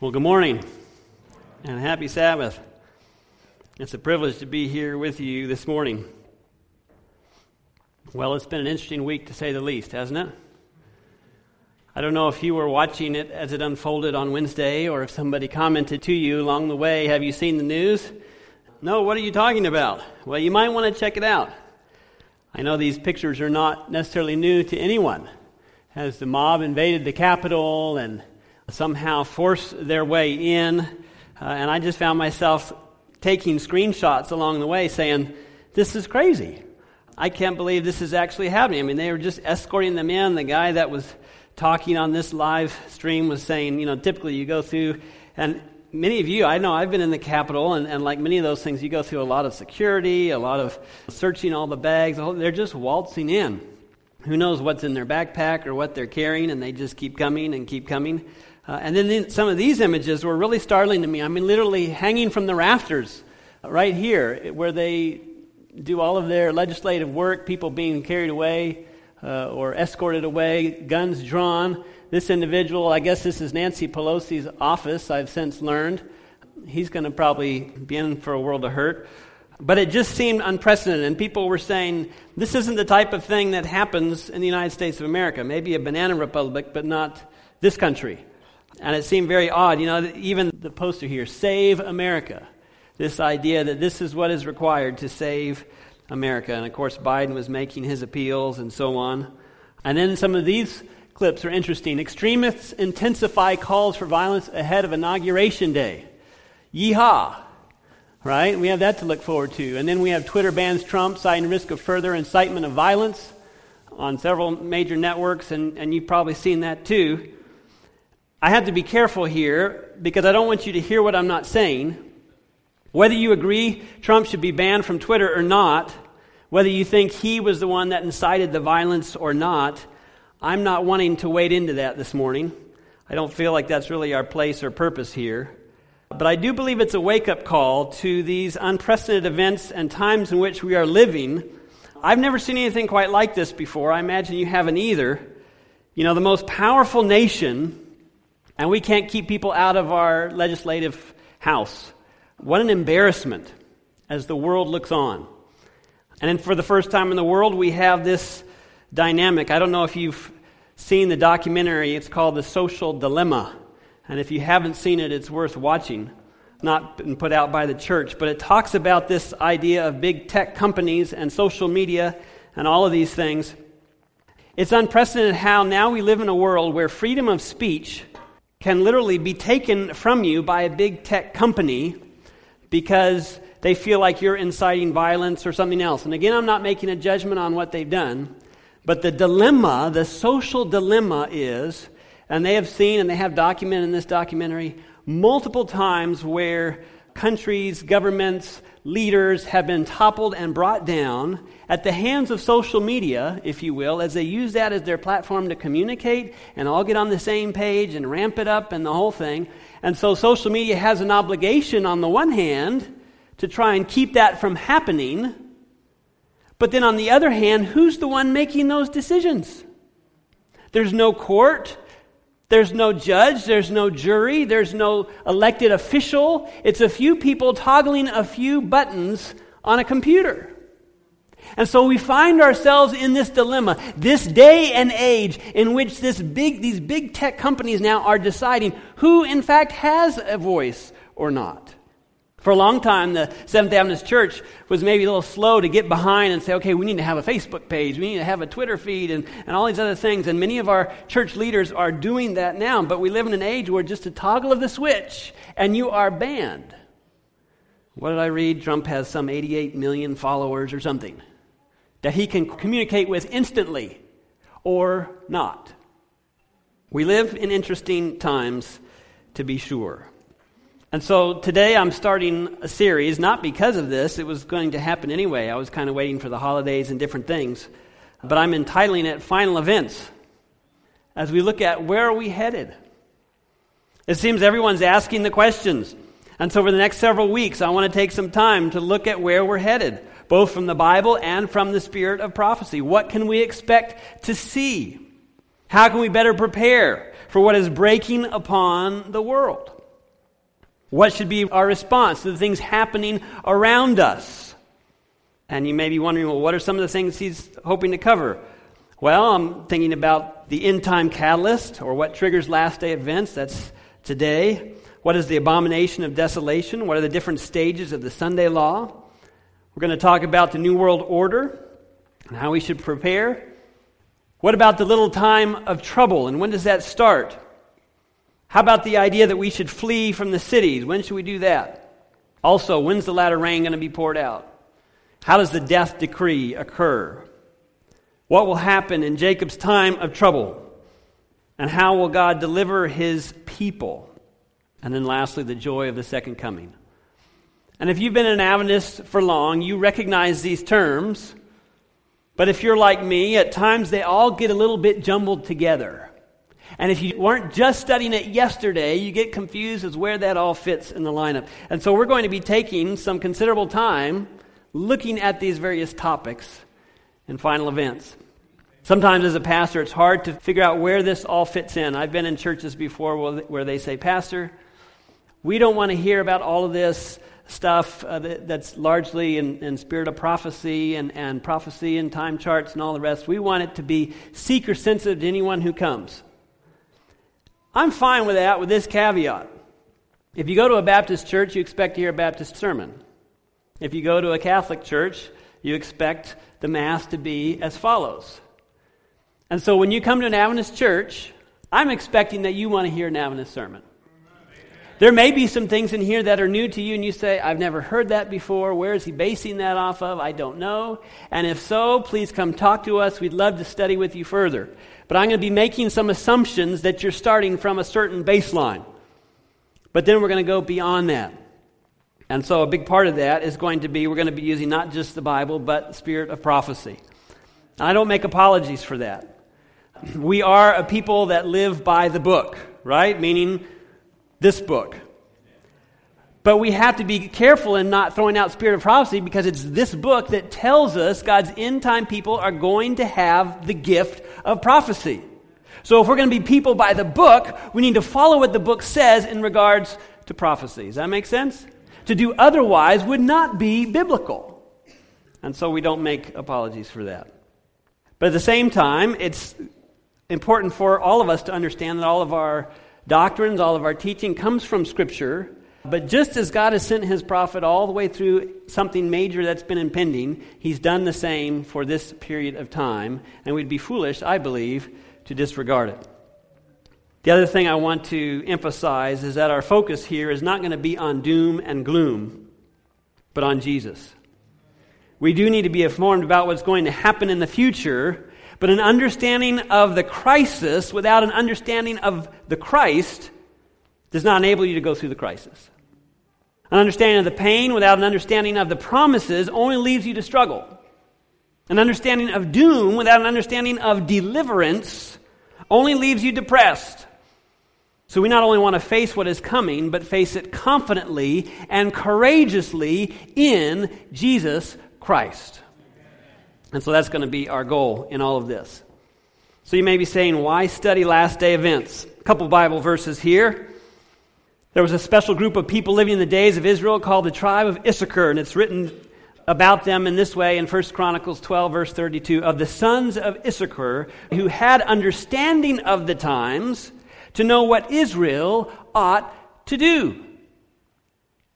Well, good morning and happy Sabbath. It's a privilege to be here with you this morning. Well, it's been an interesting week to say the least, hasn't it? I don't know if you were watching it as it unfolded on Wednesday or if somebody commented to you along the way, Have you seen the news? No, what are you talking about? Well, you might want to check it out. I know these pictures are not necessarily new to anyone. As the mob invaded the Capitol and somehow force their way in. Uh, and I just found myself taking screenshots along the way saying, This is crazy. I can't believe this is actually happening. I mean, they were just escorting them in. The guy that was talking on this live stream was saying, you know, typically you go through, and many of you, I know I've been in the Capitol, and, and like many of those things, you go through a lot of security, a lot of searching all the bags. They're just waltzing in. Who knows what's in their backpack or what they're carrying, and they just keep coming and keep coming. Uh, and then some of these images were really startling to me. I mean, literally hanging from the rafters right here, where they do all of their legislative work, people being carried away uh, or escorted away, guns drawn. This individual, I guess this is Nancy Pelosi's office, I've since learned. He's going to probably be in for a world of hurt. But it just seemed unprecedented, and people were saying this isn't the type of thing that happens in the United States of America. Maybe a banana republic, but not this country. And it seemed very odd. You know, even the poster here, Save America. This idea that this is what is required to save America. And of course, Biden was making his appeals and so on. And then some of these clips are interesting. Extremists intensify calls for violence ahead of Inauguration Day. Yeehaw! Right? We have that to look forward to. And then we have Twitter bans Trump, citing risk of further incitement of violence on several major networks, and, and you've probably seen that too. I have to be careful here because I don't want you to hear what I'm not saying. Whether you agree Trump should be banned from Twitter or not, whether you think he was the one that incited the violence or not, I'm not wanting to wade into that this morning. I don't feel like that's really our place or purpose here. But I do believe it's a wake up call to these unprecedented events and times in which we are living. I've never seen anything quite like this before. I imagine you haven't either. You know, the most powerful nation and we can't keep people out of our legislative house. What an embarrassment as the world looks on. And then for the first time in the world, we have this dynamic. I don't know if you've seen the documentary, it's called The Social Dilemma. And if you haven't seen it, it's worth watching. Not been put out by the church, but it talks about this idea of big tech companies and social media and all of these things. It's unprecedented how now we live in a world where freedom of speech can literally be taken from you by a big tech company because they feel like you're inciting violence or something else. And again, I'm not making a judgment on what they've done, but the dilemma, the social dilemma is, and they have seen and they have documented in this documentary multiple times where countries, governments, leaders have been toppled and brought down at the hands of social media, if you will, as they use that as their platform to communicate and all get on the same page and ramp it up and the whole thing. And so social media has an obligation on the one hand to try and keep that from happening. But then on the other hand, who's the one making those decisions? There's no court. There's no judge, there's no jury, there's no elected official. It's a few people toggling a few buttons on a computer. And so we find ourselves in this dilemma, this day and age in which this big, these big tech companies now are deciding who, in fact, has a voice or not. For a long time, the Seventh Adventist Church was maybe a little slow to get behind and say, okay, we need to have a Facebook page, we need to have a Twitter feed, and, and all these other things. And many of our church leaders are doing that now, but we live in an age where just a toggle of the switch and you are banned. What did I read? Trump has some 88 million followers or something that he can communicate with instantly or not. We live in interesting times, to be sure. And so today I'm starting a series, not because of this, it was going to happen anyway. I was kind of waiting for the holidays and different things. But I'm entitling it Final Events as we look at where are we headed. It seems everyone's asking the questions. And so, for the next several weeks, I want to take some time to look at where we're headed, both from the Bible and from the spirit of prophecy. What can we expect to see? How can we better prepare for what is breaking upon the world? What should be our response to the things happening around us? And you may be wondering, well, what are some of the things he's hoping to cover? Well, I'm thinking about the end time catalyst, or what triggers last day events. That's today. What is the abomination of desolation? What are the different stages of the Sunday law? We're going to talk about the New World Order and how we should prepare. What about the little time of trouble, and when does that start? How about the idea that we should flee from the cities? When should we do that? Also, when's the latter rain going to be poured out? How does the death decree occur? What will happen in Jacob's time of trouble? And how will God deliver his people? And then, lastly, the joy of the second coming. And if you've been an Adventist for long, you recognize these terms. But if you're like me, at times they all get a little bit jumbled together. And if you weren't just studying it yesterday, you get confused as where that all fits in the lineup. And so we're going to be taking some considerable time looking at these various topics and final events. Sometimes, as a pastor, it's hard to figure out where this all fits in. I've been in churches before where they say, Pastor, we don't want to hear about all of this stuff uh, that, that's largely in, in, spirit of prophecy and, and prophecy and time charts and all the rest. We want it to be seeker sensitive to anyone who comes. I'm fine with that with this caveat. If you go to a Baptist church, you expect to hear a Baptist sermon. If you go to a Catholic church, you expect the Mass to be as follows. And so when you come to an Adventist church, I'm expecting that you want to hear an Adventist sermon. There may be some things in here that are new to you, and you say, I've never heard that before. Where is he basing that off of? I don't know. And if so, please come talk to us. We'd love to study with you further. But I'm going to be making some assumptions that you're starting from a certain baseline. But then we're going to go beyond that. And so a big part of that is going to be we're going to be using not just the Bible, but the spirit of prophecy. I don't make apologies for that. We are a people that live by the book, right? Meaning this book. But we have to be careful in not throwing out spirit of prophecy because it's this book that tells us God's end time people are going to have the gift of prophecy. So if we're going to be people by the book, we need to follow what the book says in regards to prophecy. Does that make sense? To do otherwise would not be biblical. And so we don't make apologies for that. But at the same time, it's important for all of us to understand that all of our doctrines, all of our teaching comes from Scripture but just as God has sent his prophet all the way through something major that's been impending, he's done the same for this period of time, and we'd be foolish, I believe, to disregard it. The other thing I want to emphasize is that our focus here is not going to be on doom and gloom, but on Jesus. We do need to be informed about what's going to happen in the future, but an understanding of the crisis without an understanding of the Christ does not enable you to go through the crisis. An understanding of the pain without an understanding of the promises only leaves you to struggle. An understanding of doom without an understanding of deliverance only leaves you depressed. So we not only want to face what is coming, but face it confidently and courageously in Jesus Christ. And so that's going to be our goal in all of this. So you may be saying, why study last day events? A couple Bible verses here. There was a special group of people living in the days of Israel called the tribe of Issachar, and it's written about them in this way in 1 Chronicles 12, verse 32 of the sons of Issachar who had understanding of the times to know what Israel ought to do.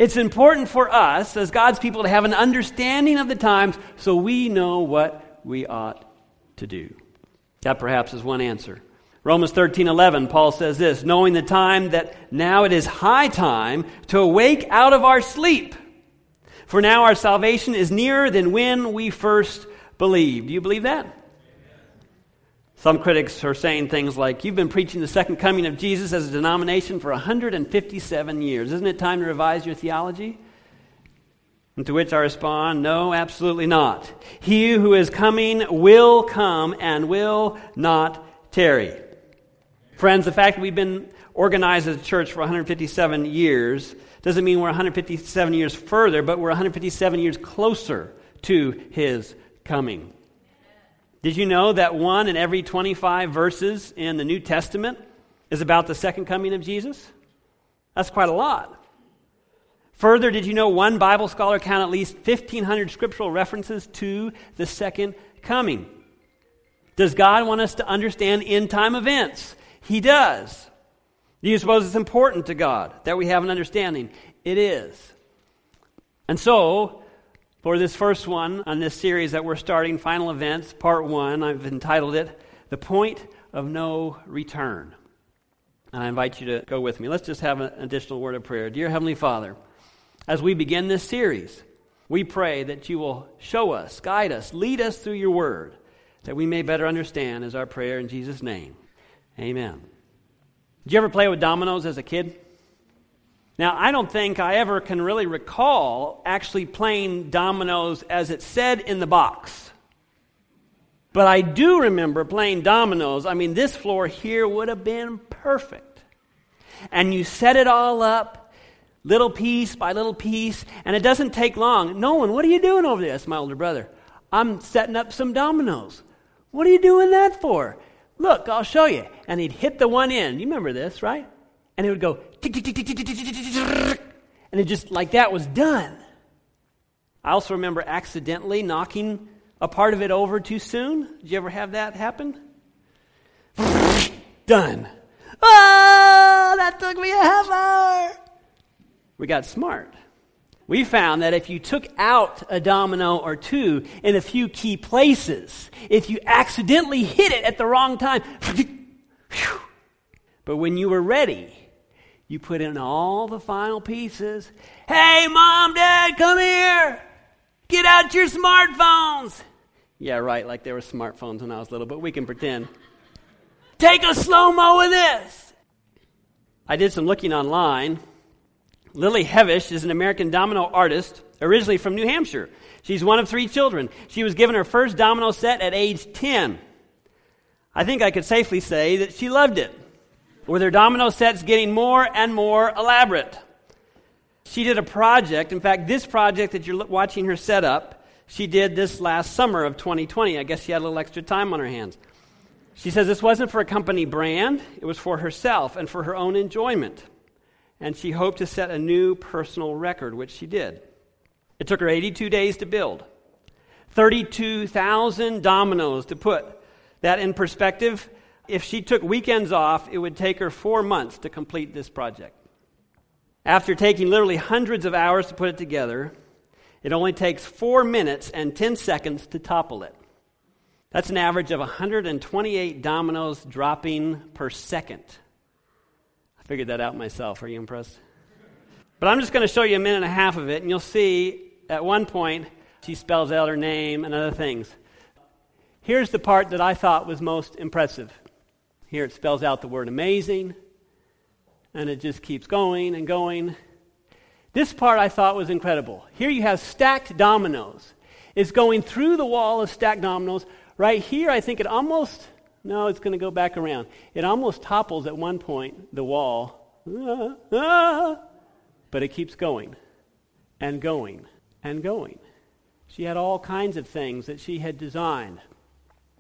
It's important for us as God's people to have an understanding of the times so we know what we ought to do. That perhaps is one answer. Romans 13, 11, Paul says this, knowing the time that now it is high time to awake out of our sleep. For now our salvation is nearer than when we first believed. Do you believe that? Some critics are saying things like, You've been preaching the second coming of Jesus as a denomination for 157 years. Isn't it time to revise your theology? And to which I respond, No, absolutely not. He who is coming will come and will not tarry. Friends, the fact that we've been organized as a church for 157 years doesn't mean we're 157 years further, but we're 157 years closer to his coming. Did you know that one in every 25 verses in the New Testament is about the second coming of Jesus? That's quite a lot. Further, did you know one Bible scholar count at least 1,500 scriptural references to the second coming? Does God want us to understand end time events? He does. Do you suppose it's important to God that we have an understanding? It is. And so, for this first one on this series that we're starting, Final Events, Part 1, I've entitled it The Point of No Return. And I invite you to go with me. Let's just have an additional word of prayer. Dear Heavenly Father, as we begin this series, we pray that you will show us, guide us, lead us through your word, that we may better understand, is our prayer in Jesus' name. Amen. Did you ever play with dominoes as a kid? Now, I don't think I ever can really recall actually playing dominoes as it said in the box. But I do remember playing dominoes. I mean, this floor here would have been perfect. And you set it all up, little piece by little piece, and it doesn't take long. Nolan, what are you doing over there? That's my older brother. I'm setting up some dominoes. What are you doing that for? Look, I'll show you. And he'd hit the one end. You remember this, right? And it would go, and it just like that was done. I also remember accidentally knocking a part of it over too soon. Did you ever have that happen? Done. Oh, that took me a half hour. We got smart. We found that if you took out a domino or two in a few key places, if you accidentally hit it at the wrong time, but when you were ready, you put in all the final pieces. Hey, mom, dad, come here. Get out your smartphones. Yeah, right, like there were smartphones when I was little, but we can pretend. Take a slow mo of this. I did some looking online. Lily Hevesh is an American domino artist, originally from New Hampshire. She's one of three children. She was given her first domino set at age 10. I think I could safely say that she loved it, with her domino sets getting more and more elaborate. She did a project, in fact, this project that you're watching her set up she did this last summer of 2020. I guess she had a little extra time on her hands. She says this wasn't for a company brand, it was for herself and for her own enjoyment. And she hoped to set a new personal record, which she did. It took her 82 days to build, 32,000 dominoes to put that in perspective. If she took weekends off, it would take her four months to complete this project. After taking literally hundreds of hours to put it together, it only takes four minutes and 10 seconds to topple it. That's an average of 128 dominoes dropping per second. Figured that out myself. Are you impressed? But I'm just going to show you a minute and a half of it, and you'll see at one point she spells out her name and other things. Here's the part that I thought was most impressive. Here it spells out the word amazing, and it just keeps going and going. This part I thought was incredible. Here you have stacked dominoes. It's going through the wall of stacked dominoes. Right here, I think it almost, no, it's going to go back around. It almost topples at one point the wall. But it keeps going and going and going. She had all kinds of things that she had designed.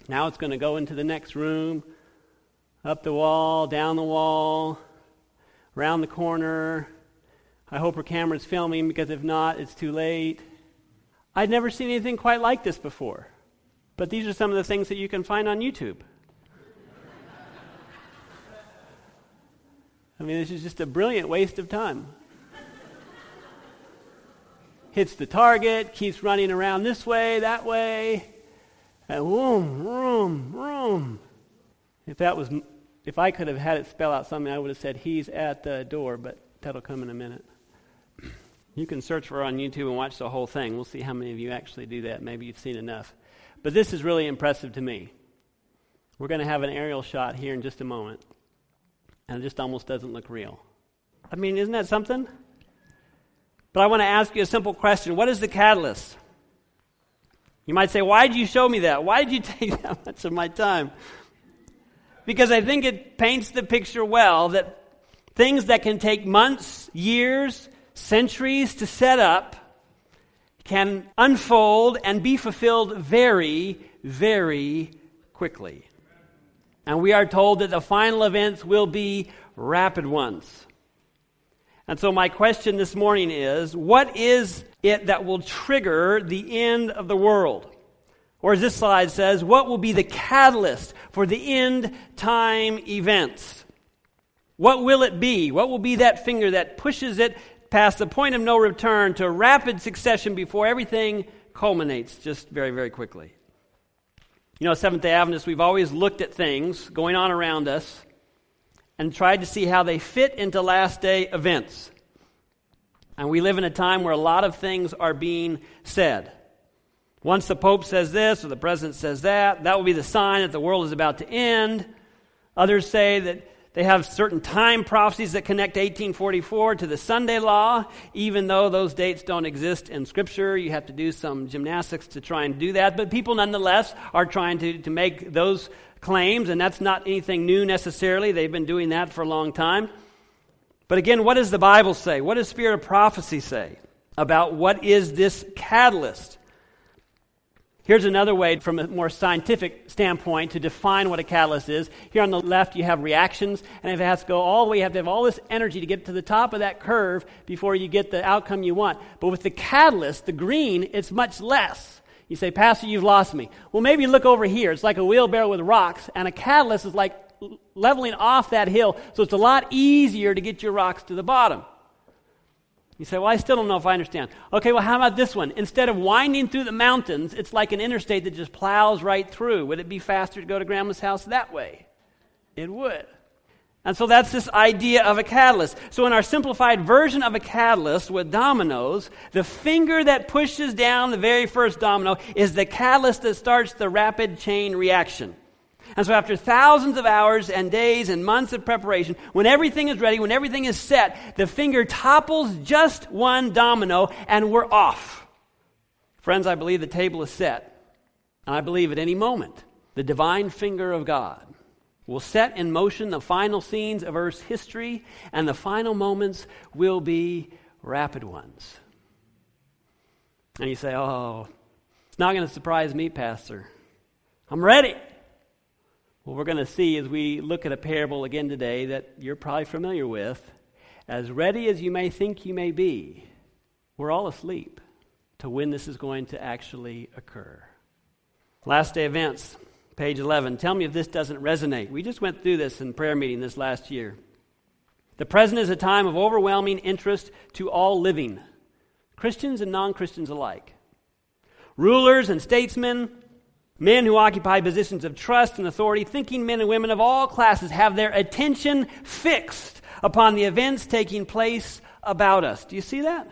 Now it's going to go into the next room, up the wall, down the wall, around the corner, I hope her camera's filming because if not, it's too late. I'd never seen anything quite like this before. But these are some of the things that you can find on YouTube. I mean, this is just a brilliant waste of time. Hits the target, keeps running around this way, that way, and boom, boom, boom. If that was, if I could have had it spell out something, I would have said, "He's at the door," but that'll come in a minute. You can search for it on YouTube and watch the whole thing. We'll see how many of you actually do that. Maybe you've seen enough. But this is really impressive to me. We're going to have an aerial shot here in just a moment, and it just almost doesn't look real. I mean, isn't that something? But I want to ask you a simple question What is the catalyst? You might say, Why did you show me that? Why did you take that much of my time? Because I think it paints the picture well that things that can take months, years, centuries to set up can unfold and be fulfilled very, very quickly. And we are told that the final events will be rapid ones. And so, my question this morning is what is it that will trigger the end of the world? Or as this slide says, what will be the catalyst for the end time events? What will it be? What will be that finger that pushes it past the point of no return to rapid succession before everything culminates just very, very quickly? You know, Seventh day Adventists, we've always looked at things going on around us and tried to see how they fit into last day events. And we live in a time where a lot of things are being said. Once the Pope says this or the President says that, that will be the sign that the world is about to end. Others say that they have certain time prophecies that connect 1844 to the Sunday law, even though those dates don't exist in Scripture. You have to do some gymnastics to try and do that. But people, nonetheless, are trying to, to make those claims, and that's not anything new necessarily. They've been doing that for a long time. But again, what does the Bible say? What does Spirit of Prophecy say about what is this catalyst? Here's another way, from a more scientific standpoint, to define what a catalyst is. Here on the left, you have reactions, and if it has to go all the way, you have to have all this energy to get to the top of that curve before you get the outcome you want. But with the catalyst, the green, it's much less. You say, Pastor, you've lost me. Well, maybe look over here. It's like a wheelbarrow with rocks, and a catalyst is like leveling off that hill, so it's a lot easier to get your rocks to the bottom. You say, Well, I still don't know if I understand. Okay, well, how about this one? Instead of winding through the mountains, it's like an interstate that just plows right through. Would it be faster to go to Grandma's house that way? It would. And so that's this idea of a catalyst. So, in our simplified version of a catalyst with dominoes, the finger that pushes down the very first domino is the catalyst that starts the rapid chain reaction. And so, after thousands of hours and days and months of preparation, when everything is ready, when everything is set, the finger topples just one domino and we're off. Friends, I believe the table is set. And I believe at any moment, the divine finger of God will set in motion the final scenes of Earth's history, and the final moments will be rapid ones. And you say, Oh, it's not going to surprise me, Pastor. I'm ready. Well, we're going to see as we look at a parable again today that you're probably familiar with. As ready as you may think you may be, we're all asleep to when this is going to actually occur. Last day events, page 11. Tell me if this doesn't resonate. We just went through this in prayer meeting this last year. The present is a time of overwhelming interest to all living, Christians and non Christians alike. Rulers and statesmen, Men who occupy positions of trust and authority, thinking men and women of all classes, have their attention fixed upon the events taking place about us. Do you see that?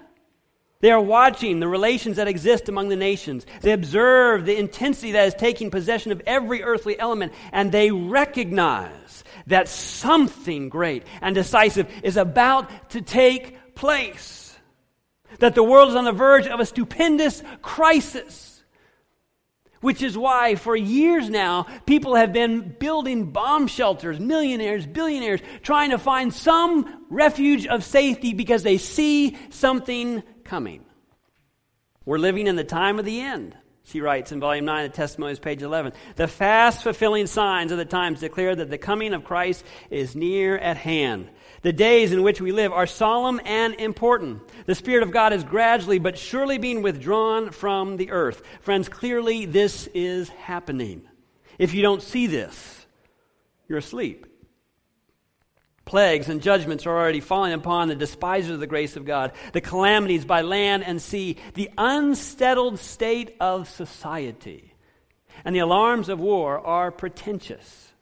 They are watching the relations that exist among the nations. They observe the intensity that is taking possession of every earthly element, and they recognize that something great and decisive is about to take place. That the world is on the verge of a stupendous crisis. Which is why, for years now, people have been building bomb shelters, millionaires, billionaires, trying to find some refuge of safety because they see something coming. We're living in the time of the end, she writes in Volume 9 of Testimonies, page 11. The fast fulfilling signs of the times declare that the coming of Christ is near at hand. The days in which we live are solemn and important. The Spirit of God is gradually but surely being withdrawn from the earth. Friends, clearly this is happening. If you don't see this, you're asleep. Plagues and judgments are already falling upon the despisers of the grace of God, the calamities by land and sea, the unsettled state of society, and the alarms of war are pretentious.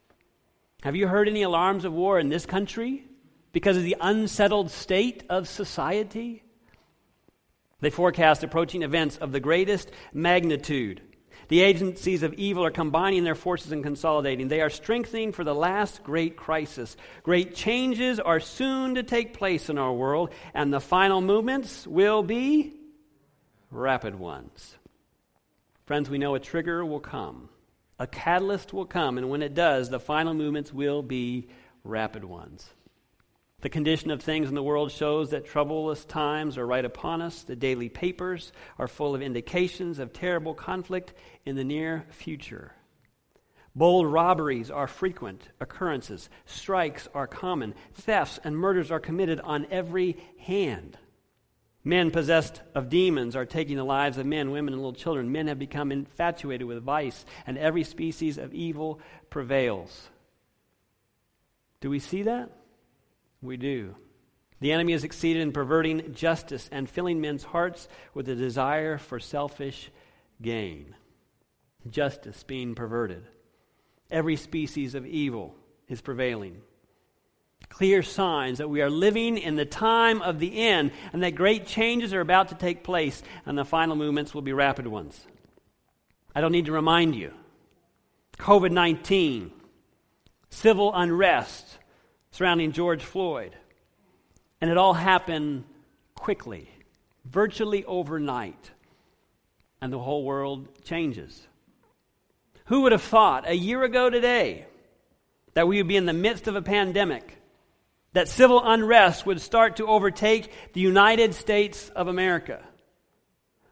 Have you heard any alarms of war in this country? because of the unsettled state of society. They forecast approaching events of the greatest magnitude. The agencies of evil are combining their forces and consolidating. They are strengthening for the last great crisis. Great changes are soon to take place in our world, and the final movements will be rapid ones. Friends, we know a trigger will come, a catalyst will come, and when it does, the final movements will be rapid ones. The condition of things in the world shows that troublous times are right upon us. The daily papers are full of indications of terrible conflict in the near future. Bold robberies are frequent occurrences. Strikes are common. Thefts and murders are committed on every hand. Men possessed of demons are taking the lives of men, women, and little children. Men have become infatuated with vice, and every species of evil prevails. Do we see that? We do. The enemy has succeeded in perverting justice and filling men's hearts with a desire for selfish gain. Justice being perverted. Every species of evil is prevailing. Clear signs that we are living in the time of the end and that great changes are about to take place and the final movements will be rapid ones. I don't need to remind you. COVID 19, civil unrest surrounding George Floyd. And it all happened quickly, virtually overnight. And the whole world changes. Who would have thought a year ago today that we would be in the midst of a pandemic, that civil unrest would start to overtake the United States of America?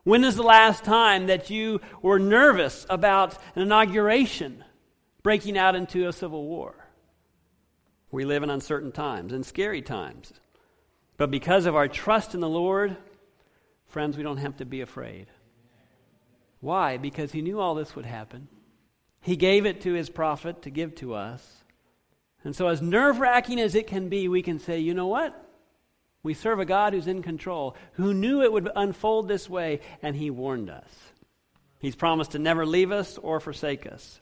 When is the last time that you were nervous about an inauguration breaking out into a civil war? We live in uncertain times and scary times. But because of our trust in the Lord, friends, we don't have to be afraid. Why? Because He knew all this would happen. He gave it to His prophet to give to us. And so, as nerve wracking as it can be, we can say, you know what? We serve a God who's in control, who knew it would unfold this way, and He warned us. He's promised to never leave us or forsake us.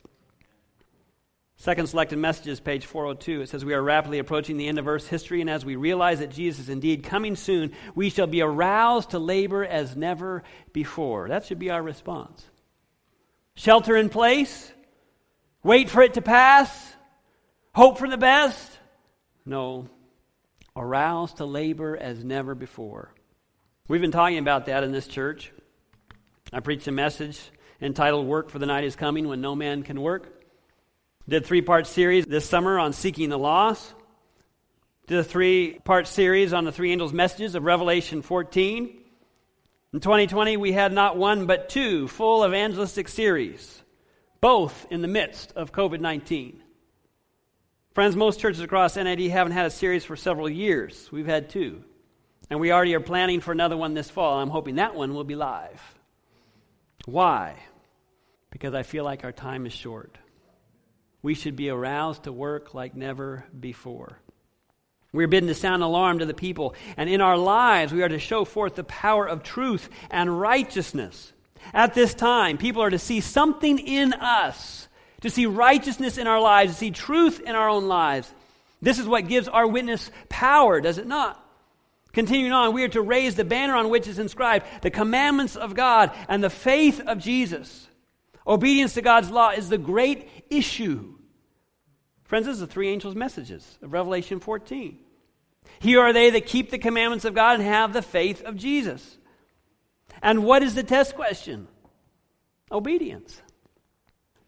Second selected messages, page 402. It says, We are rapidly approaching the end of Earth's history, and as we realize that Jesus is indeed coming soon, we shall be aroused to labor as never before. That should be our response. Shelter in place? Wait for it to pass? Hope for the best? No. Aroused to labor as never before. We've been talking about that in this church. I preached a message entitled Work for the Night is Coming When No Man Can Work. Did three part series this summer on seeking the lost. Did a three part series on the three angels' messages of Revelation 14. In 2020, we had not one but two full evangelistic series, both in the midst of COVID 19. Friends, most churches across NAD haven't had a series for several years. We've had two. And we already are planning for another one this fall. I'm hoping that one will be live. Why? Because I feel like our time is short we should be aroused to work like never before. We're bidden to sound alarm to the people, and in our lives, we are to show forth the power of truth and righteousness. At this time, people are to see something in us, to see righteousness in our lives, to see truth in our own lives. This is what gives our witness power, does it not? Continuing on, we are to raise the banner on which is inscribed the commandments of God and the faith of Jesus. Obedience to God's law is the great issue Friends, this is the three angels' messages of Revelation 14. Here are they that keep the commandments of God and have the faith of Jesus. And what is the test question? Obedience.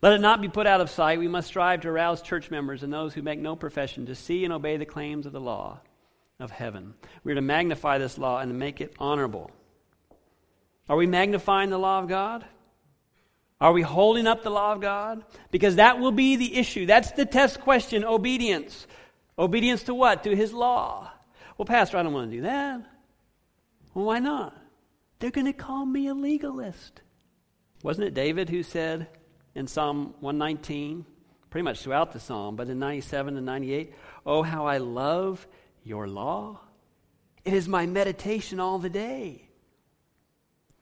Let it not be put out of sight. We must strive to arouse church members and those who make no profession to see and obey the claims of the law of heaven. We are to magnify this law and to make it honorable. Are we magnifying the law of God? Are we holding up the law of God? Because that will be the issue. That's the test question obedience. Obedience to what? To his law. Well, Pastor, I don't want to do that. Well, why not? They're going to call me a legalist. Wasn't it David who said in Psalm 119, pretty much throughout the psalm, but in 97 and 98, Oh, how I love your law! It is my meditation all the day.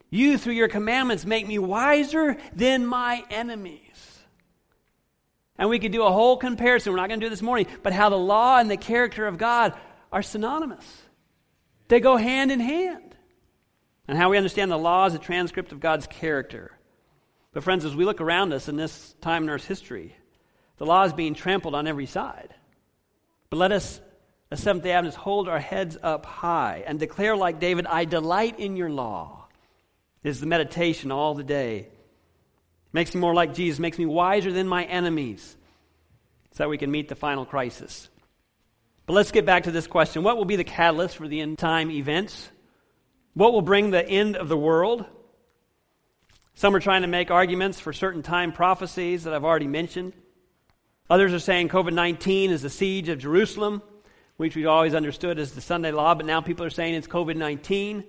You, through your commandments, make me wiser than my enemies. And we could do a whole comparison. We're not going to do this morning, but how the law and the character of God are synonymous. They go hand in hand. And how we understand the law as a transcript of God's character. But, friends, as we look around us in this time in Earth's history, the law is being trampled on every side. But let us, as Seventh day Adventists, hold our heads up high and declare, like David, I delight in your law is the meditation all the day. Makes me more like Jesus, makes me wiser than my enemies, so that we can meet the final crisis. But let's get back to this question What will be the catalyst for the end time events? What will bring the end of the world? Some are trying to make arguments for certain time prophecies that I've already mentioned. Others are saying COVID 19 is the siege of Jerusalem, which we've always understood as the Sunday law, but now people are saying it's COVID 19.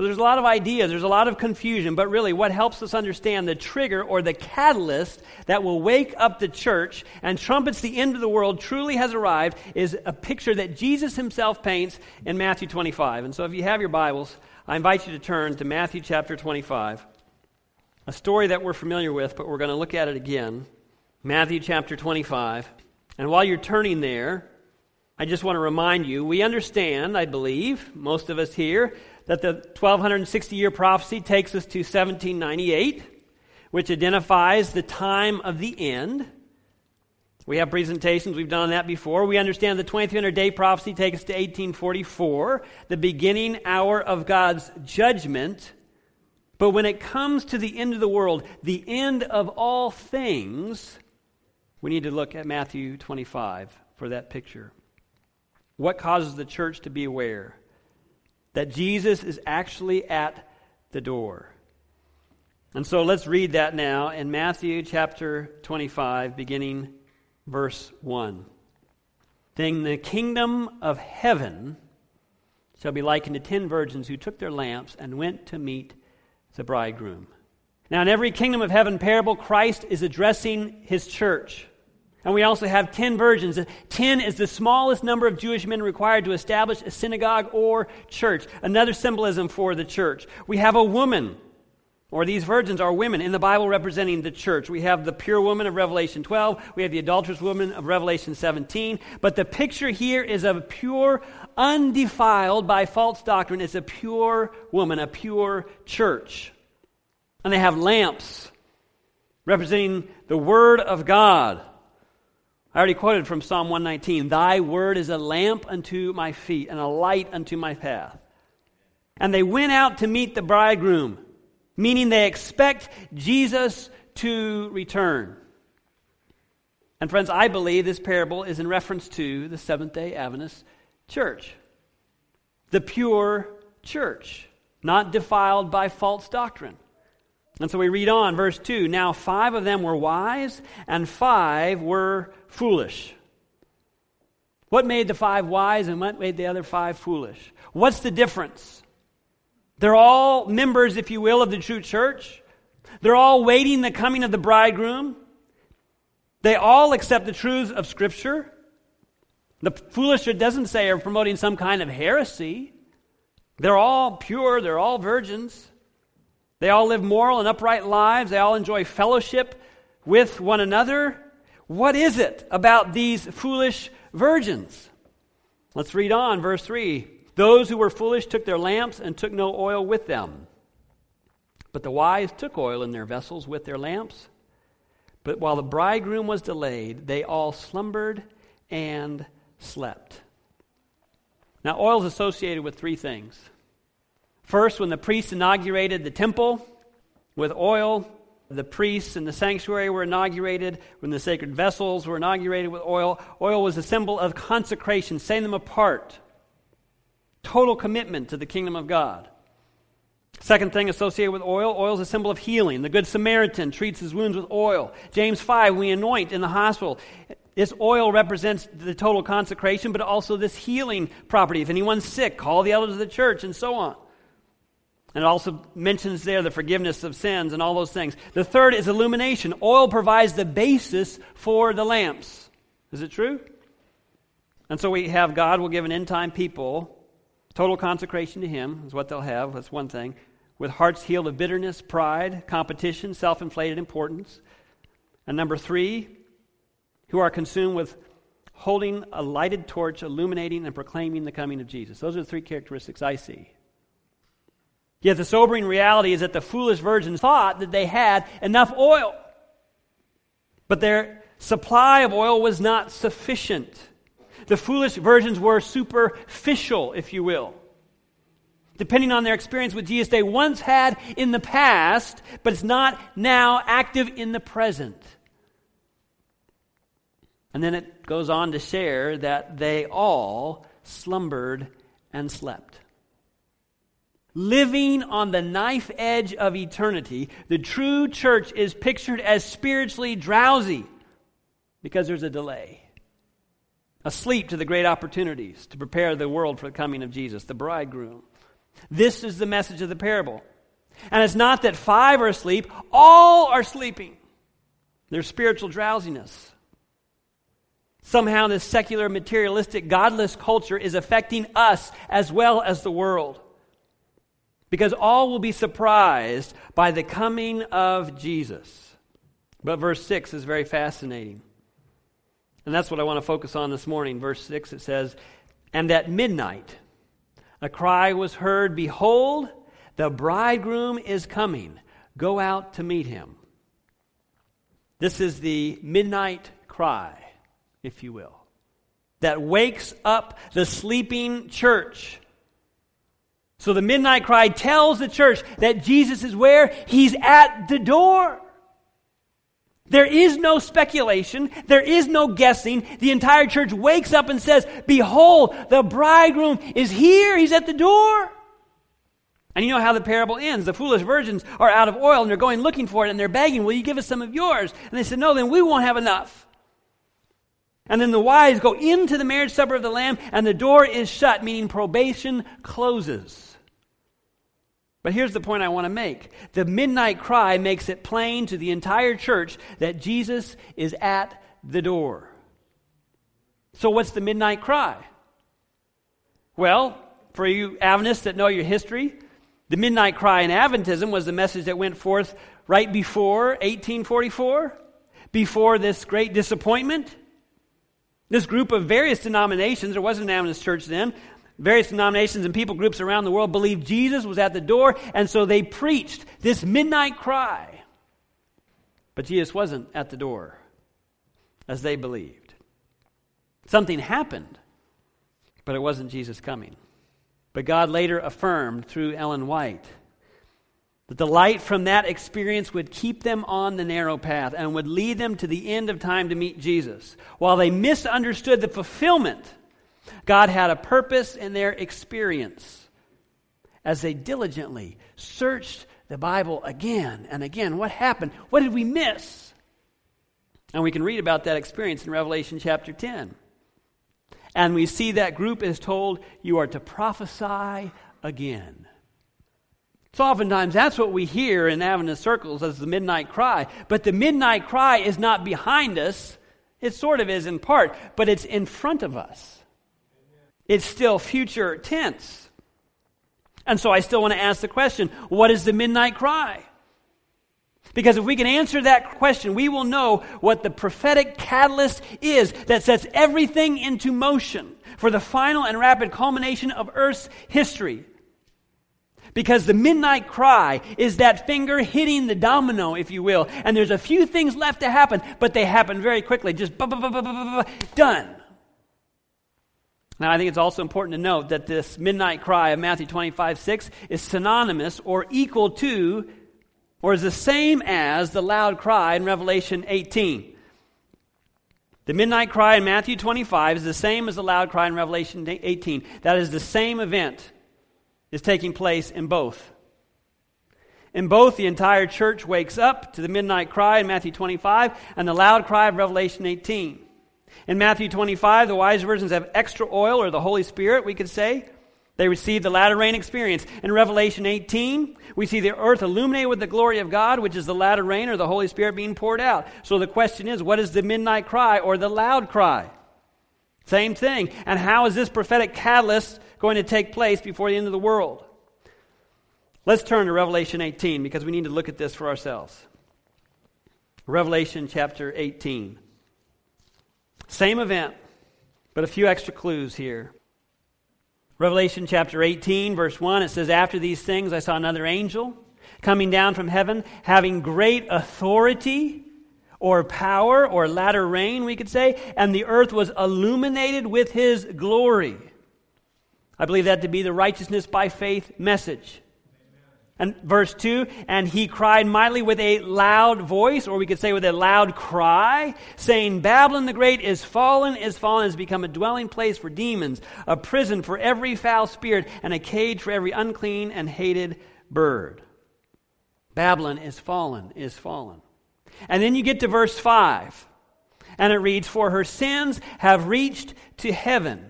So there's a lot of ideas, there's a lot of confusion, but really what helps us understand the trigger or the catalyst that will wake up the church and trumpets the end of the world truly has arrived is a picture that Jesus himself paints in Matthew 25. And so if you have your Bibles, I invite you to turn to Matthew chapter 25, a story that we're familiar with, but we're going to look at it again. Matthew chapter 25. And while you're turning there, I just want to remind you we understand, I believe, most of us here, that the 1260 year prophecy takes us to 1798, which identifies the time of the end. We have presentations, we've done that before. We understand the 2300 day prophecy takes us to 1844, the beginning hour of God's judgment. But when it comes to the end of the world, the end of all things, we need to look at Matthew 25 for that picture. What causes the church to be aware that Jesus is actually at the door? And so let's read that now in Matthew chapter 25, beginning verse 1. Then the kingdom of heaven shall be likened to ten virgins who took their lamps and went to meet the bridegroom. Now, in every kingdom of heaven parable, Christ is addressing his church. And we also have 10 virgins. 10 is the smallest number of Jewish men required to establish a synagogue or church. Another symbolism for the church. We have a woman, or these virgins are women in the Bible representing the church. We have the pure woman of Revelation 12. We have the adulterous woman of Revelation 17. But the picture here is of a pure, undefiled by false doctrine. It's a pure woman, a pure church. And they have lamps representing the Word of God. I already quoted from Psalm 119 Thy word is a lamp unto my feet and a light unto my path. And they went out to meet the bridegroom, meaning they expect Jesus to return. And friends, I believe this parable is in reference to the Seventh day Adventist church, the pure church, not defiled by false doctrine. And so we read on, verse 2 Now five of them were wise, and five were foolish. What made the five wise, and what made the other five foolish? What's the difference? They're all members, if you will, of the true church. They're all waiting the coming of the bridegroom. They all accept the truths of Scripture. The foolish, it doesn't say, are promoting some kind of heresy. They're all pure, they're all virgins. They all live moral and upright lives. They all enjoy fellowship with one another. What is it about these foolish virgins? Let's read on, verse 3. Those who were foolish took their lamps and took no oil with them. But the wise took oil in their vessels with their lamps. But while the bridegroom was delayed, they all slumbered and slept. Now, oil is associated with three things First, when the priests inaugurated the temple with oil, the priests in the sanctuary were inaugurated, when the sacred vessels were inaugurated with oil, oil was a symbol of consecration, setting them apart. Total commitment to the kingdom of God. Second thing associated with oil, oil is a symbol of healing. The Good Samaritan treats his wounds with oil. James 5, we anoint in the hospital. This oil represents the total consecration, but also this healing property. If anyone's sick, call the elders of the church, and so on. And it also mentions there the forgiveness of sins and all those things. The third is illumination. Oil provides the basis for the lamps. Is it true? And so we have God will give an end time people total consecration to Him, is what they'll have. That's one thing. With hearts healed of bitterness, pride, competition, self inflated importance. And number three, who are consumed with holding a lighted torch, illuminating and proclaiming the coming of Jesus. Those are the three characteristics I see. Yet the sobering reality is that the foolish virgins thought that they had enough oil. But their supply of oil was not sufficient. The foolish virgins were superficial, if you will. Depending on their experience with Jesus, they once had in the past, but it's not now active in the present. And then it goes on to share that they all slumbered and slept. Living on the knife edge of eternity, the true church is pictured as spiritually drowsy. because there's a delay. Asleep to the great opportunities to prepare the world for the coming of Jesus, the bridegroom. This is the message of the parable. And it's not that five are asleep, all are sleeping. There's spiritual drowsiness. Somehow, this secular, materialistic, godless culture is affecting us as well as the world. Because all will be surprised by the coming of Jesus. But verse 6 is very fascinating. And that's what I want to focus on this morning. Verse 6 it says, And at midnight a cry was heard, Behold, the bridegroom is coming. Go out to meet him. This is the midnight cry, if you will, that wakes up the sleeping church. So the midnight cry tells the church that Jesus is where? He's at the door. There is no speculation. There is no guessing. The entire church wakes up and says, Behold, the bridegroom is here. He's at the door. And you know how the parable ends. The foolish virgins are out of oil and they're going looking for it and they're begging, Will you give us some of yours? And they said, No, then we won't have enough. And then the wise go into the marriage supper of the Lamb and the door is shut, meaning probation closes. But here's the point I want to make the midnight cry makes it plain to the entire church that Jesus is at the door. So, what's the midnight cry? Well, for you Adventists that know your history, the midnight cry in Adventism was the message that went forth right before 1844, before this great disappointment. This group of various denominations, there wasn't an Adventist church then, various denominations and people groups around the world believed Jesus was at the door, and so they preached this midnight cry. But Jesus wasn't at the door, as they believed. Something happened, but it wasn't Jesus coming. But God later affirmed through Ellen White that the light from that experience would keep them on the narrow path and would lead them to the end of time to meet Jesus. While they misunderstood the fulfillment God had a purpose in their experience as they diligently searched the Bible again and again. What happened? What did we miss? And we can read about that experience in Revelation chapter 10. And we see that group is told, You are to prophesy again. So oftentimes that's what we hear in Adventist circles as the midnight cry. But the midnight cry is not behind us. It sort of is in part, but it's in front of us. It's still future tense. And so I still want to ask the question what is the midnight cry? Because if we can answer that question, we will know what the prophetic catalyst is that sets everything into motion for the final and rapid culmination of Earth's history. Because the midnight cry is that finger hitting the domino, if you will. And there's a few things left to happen, but they happen very quickly. Just done. Now, I think it's also important to note that this midnight cry of Matthew 25, 6 is synonymous or equal to or is the same as the loud cry in Revelation 18. The midnight cry in Matthew 25 is the same as the loud cry in Revelation 18. That is the same event is taking place in both. In both, the entire church wakes up to the midnight cry in Matthew 25 and the loud cry of Revelation 18. In Matthew 25, the wise virgins have extra oil, or the Holy Spirit, we could say. They receive the latter rain experience. In Revelation 18, we see the earth illuminated with the glory of God, which is the latter rain or the Holy Spirit being poured out. So the question is, what is the midnight cry or the loud cry? Same thing. And how is this prophetic catalyst going to take place before the end of the world? Let's turn to Revelation 18 because we need to look at this for ourselves. Revelation chapter 18. Same event, but a few extra clues here. Revelation chapter 18, verse 1, it says, After these things I saw another angel coming down from heaven, having great authority or power or latter rain, we could say, and the earth was illuminated with his glory. I believe that to be the righteousness by faith message. And verse 2, and he cried mightily with a loud voice, or we could say with a loud cry, saying, Babylon the Great is fallen, is fallen, has become a dwelling place for demons, a prison for every foul spirit, and a cage for every unclean and hated bird. Babylon is fallen, is fallen. And then you get to verse 5. And it reads, For her sins have reached to heaven,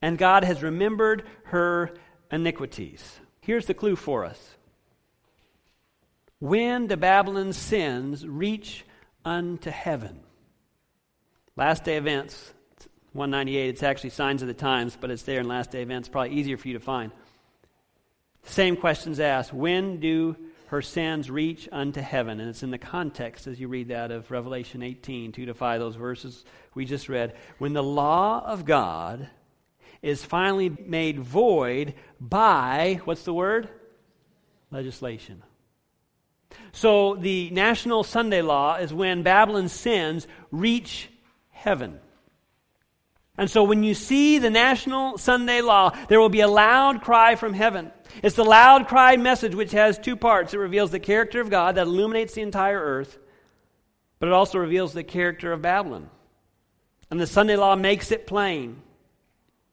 and God has remembered her iniquities. Here's the clue for us. When do Babylon's sins reach unto heaven? Last day events, 198, it's actually Signs of the Times, but it's there in Last Day Events. Probably easier for you to find. Same questions asked. When do her sins reach unto heaven? And it's in the context as you read that of Revelation 18, 2 to 5, those verses we just read. When the law of God is finally made void by, what's the word? Legislation. So the National Sunday Law is when Babylon's sins reach heaven. And so when you see the National Sunday Law, there will be a loud cry from heaven. It's the loud cry message which has two parts. It reveals the character of God that illuminates the entire earth, but it also reveals the character of Babylon. And the Sunday Law makes it plain.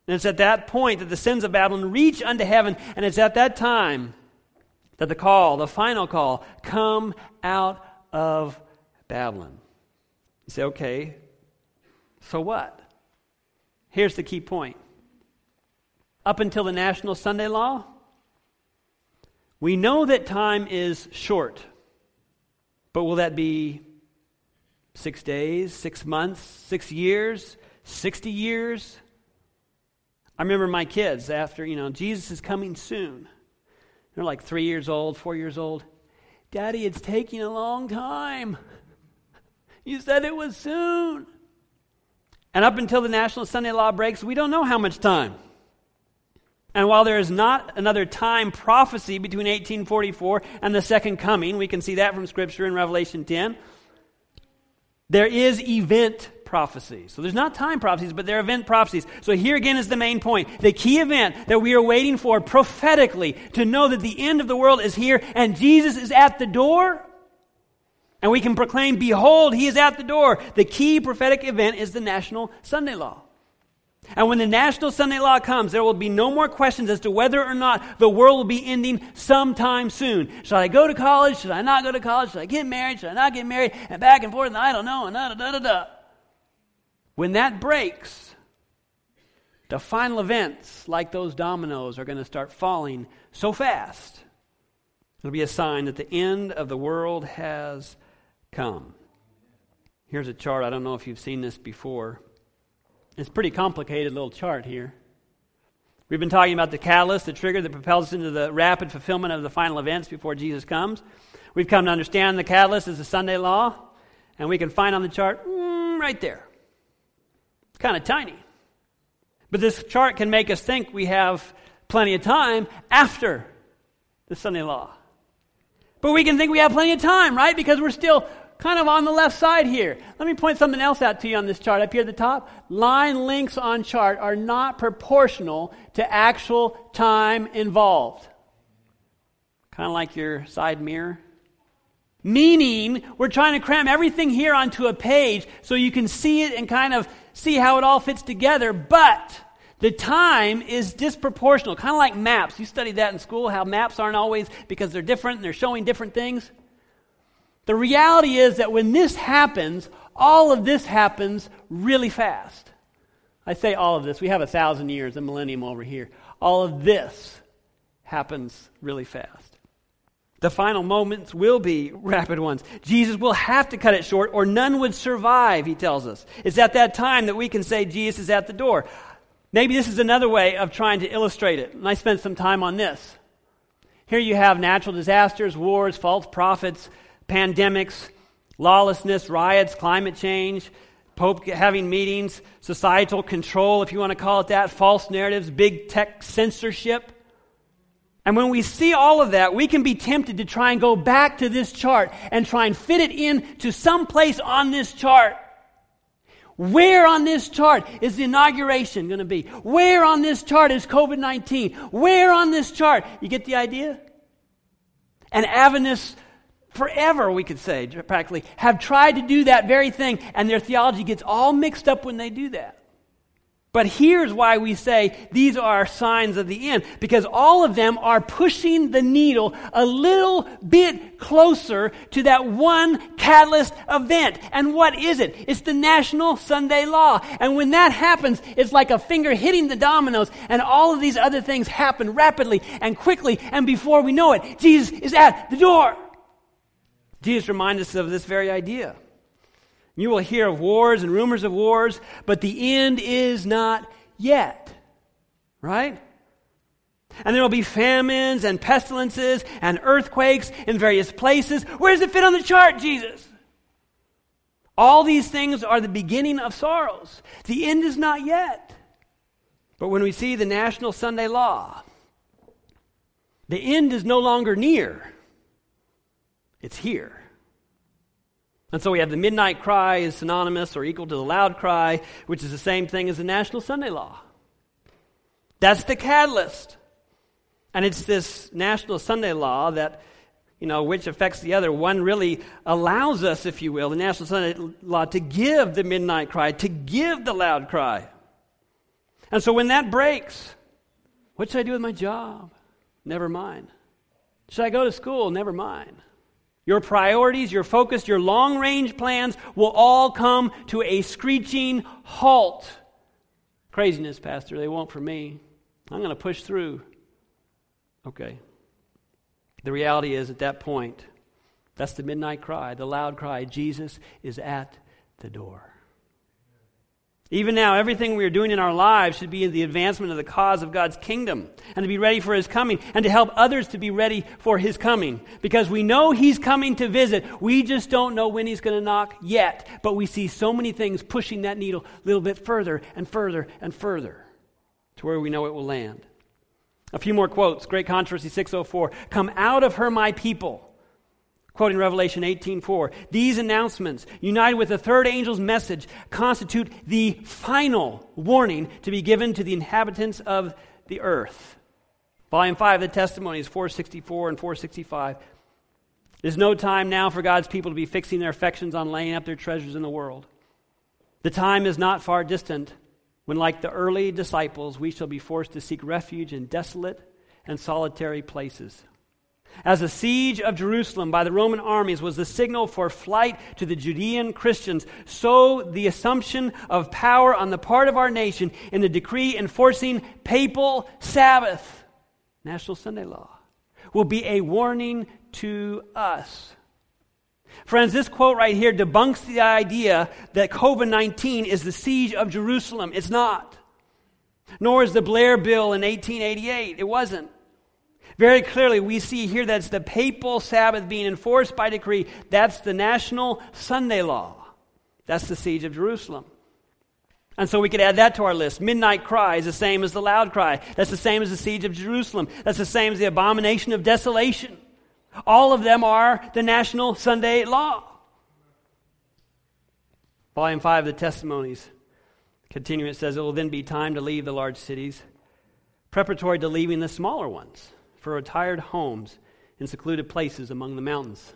And it's at that point that the sins of Babylon reach unto heaven, and it's at that time that the call, the final call, come out of Babylon. You say, okay, so what? Here's the key point. Up until the National Sunday Law, we know that time is short. But will that be six days, six months, six years, 60 years? I remember my kids after, you know, Jesus is coming soon. They're like three years old, four years old. Daddy, it's taking a long time. You said it was soon. And up until the National Sunday Law breaks, we don't know how much time. And while there is not another time prophecy between 1844 and the second coming, we can see that from Scripture in Revelation 10, there is event prophecy. So there's not time prophecies, but there are event prophecies. So here again is the main point. The key event that we are waiting for prophetically to know that the end of the world is here and Jesus is at the door and we can proclaim, Behold, he is at the door. The key prophetic event is the National Sunday Law. And when the National Sunday Law comes, there will be no more questions as to whether or not the world will be ending sometime soon. Should I go to college? Should I not go to college? Should I get married? Should I not get married? And back and forth, and I don't know, and da da da da da. When that breaks, the final events, like those dominoes, are going to start falling so fast. It'll be a sign that the end of the world has come. Here's a chart. I don't know if you've seen this before. It's a pretty complicated little chart here. We've been talking about the catalyst, the trigger that propels us into the rapid fulfillment of the final events before Jesus comes. We've come to understand the catalyst is the Sunday law, and we can find on the chart mm, right there. Kind of tiny. But this chart can make us think we have plenty of time after the Sunday law. But we can think we have plenty of time, right? Because we're still kind of on the left side here. Let me point something else out to you on this chart up here at the top. Line lengths on chart are not proportional to actual time involved. Kind of like your side mirror. Meaning, we're trying to cram everything here onto a page so you can see it and kind of see how it all fits together, but the time is disproportional, kind of like maps. You studied that in school, how maps aren't always because they're different and they're showing different things. The reality is that when this happens, all of this happens really fast. I say all of this. We have a thousand years, a millennium over here. All of this happens really fast. The final moments will be rapid ones. Jesus will have to cut it short, or none would survive, he tells us. It's at that time that we can say Jesus is at the door. Maybe this is another way of trying to illustrate it. And I spent some time on this. Here you have natural disasters, wars, false prophets, pandemics, lawlessness, riots, climate change, Pope having meetings, societal control, if you want to call it that, false narratives, big tech censorship. And when we see all of that, we can be tempted to try and go back to this chart and try and fit it in to some place on this chart. Where on this chart is the inauguration going to be? Where on this chart is COVID 19? Where on this chart? You get the idea? And Adventists, forever, we could say, practically, have tried to do that very thing, and their theology gets all mixed up when they do that. But here's why we say these are signs of the end, because all of them are pushing the needle a little bit closer to that one catalyst event. And what is it? It's the National Sunday Law. And when that happens, it's like a finger hitting the dominoes, and all of these other things happen rapidly and quickly, and before we know it, Jesus is at the door. Jesus reminds us of this very idea. You will hear of wars and rumors of wars, but the end is not yet. Right? And there will be famines and pestilences and earthquakes in various places. Where does it fit on the chart, Jesus? All these things are the beginning of sorrows. The end is not yet. But when we see the National Sunday Law, the end is no longer near, it's here. And so we have the midnight cry is synonymous or equal to the loud cry, which is the same thing as the National Sunday Law. That's the catalyst. And it's this National Sunday Law that, you know, which affects the other. One really allows us, if you will, the National Sunday Law to give the midnight cry, to give the loud cry. And so when that breaks, what should I do with my job? Never mind. Should I go to school? Never mind. Your priorities, your focus, your long range plans will all come to a screeching halt. Craziness, Pastor. They won't for me. I'm going to push through. Okay. The reality is, at that point, that's the midnight cry, the loud cry Jesus is at the door. Even now, everything we are doing in our lives should be in the advancement of the cause of God's kingdom and to be ready for His coming and to help others to be ready for His coming. Because we know He's coming to visit. We just don't know when He's going to knock yet. But we see so many things pushing that needle a little bit further and further and further to where we know it will land. A few more quotes. Great Controversy 604. Come out of her, my people Quoting Revelation 18:4, these announcements, united with the third angel's message, constitute the final warning to be given to the inhabitants of the earth. Volume 5 of the Testimonies, 464 and 465. There's no time now for God's people to be fixing their affections on laying up their treasures in the world. The time is not far distant when, like the early disciples, we shall be forced to seek refuge in desolate and solitary places. As the siege of Jerusalem by the Roman armies was the signal for flight to the Judean Christians, so the assumption of power on the part of our nation in the decree enforcing papal Sabbath, National Sunday Law, will be a warning to us. Friends, this quote right here debunks the idea that COVID 19 is the siege of Jerusalem. It's not. Nor is the Blair Bill in 1888. It wasn't. Very clearly, we see here that's the papal Sabbath being enforced by decree. That's the national Sunday law. That's the siege of Jerusalem. And so we could add that to our list. Midnight cry is the same as the loud cry. That's the same as the siege of Jerusalem. That's the same as the abomination of desolation. All of them are the national Sunday law. Volume 5 of the Testimonies. Continuing, it says, It will then be time to leave the large cities, preparatory to leaving the smaller ones for retired homes in secluded places among the mountains.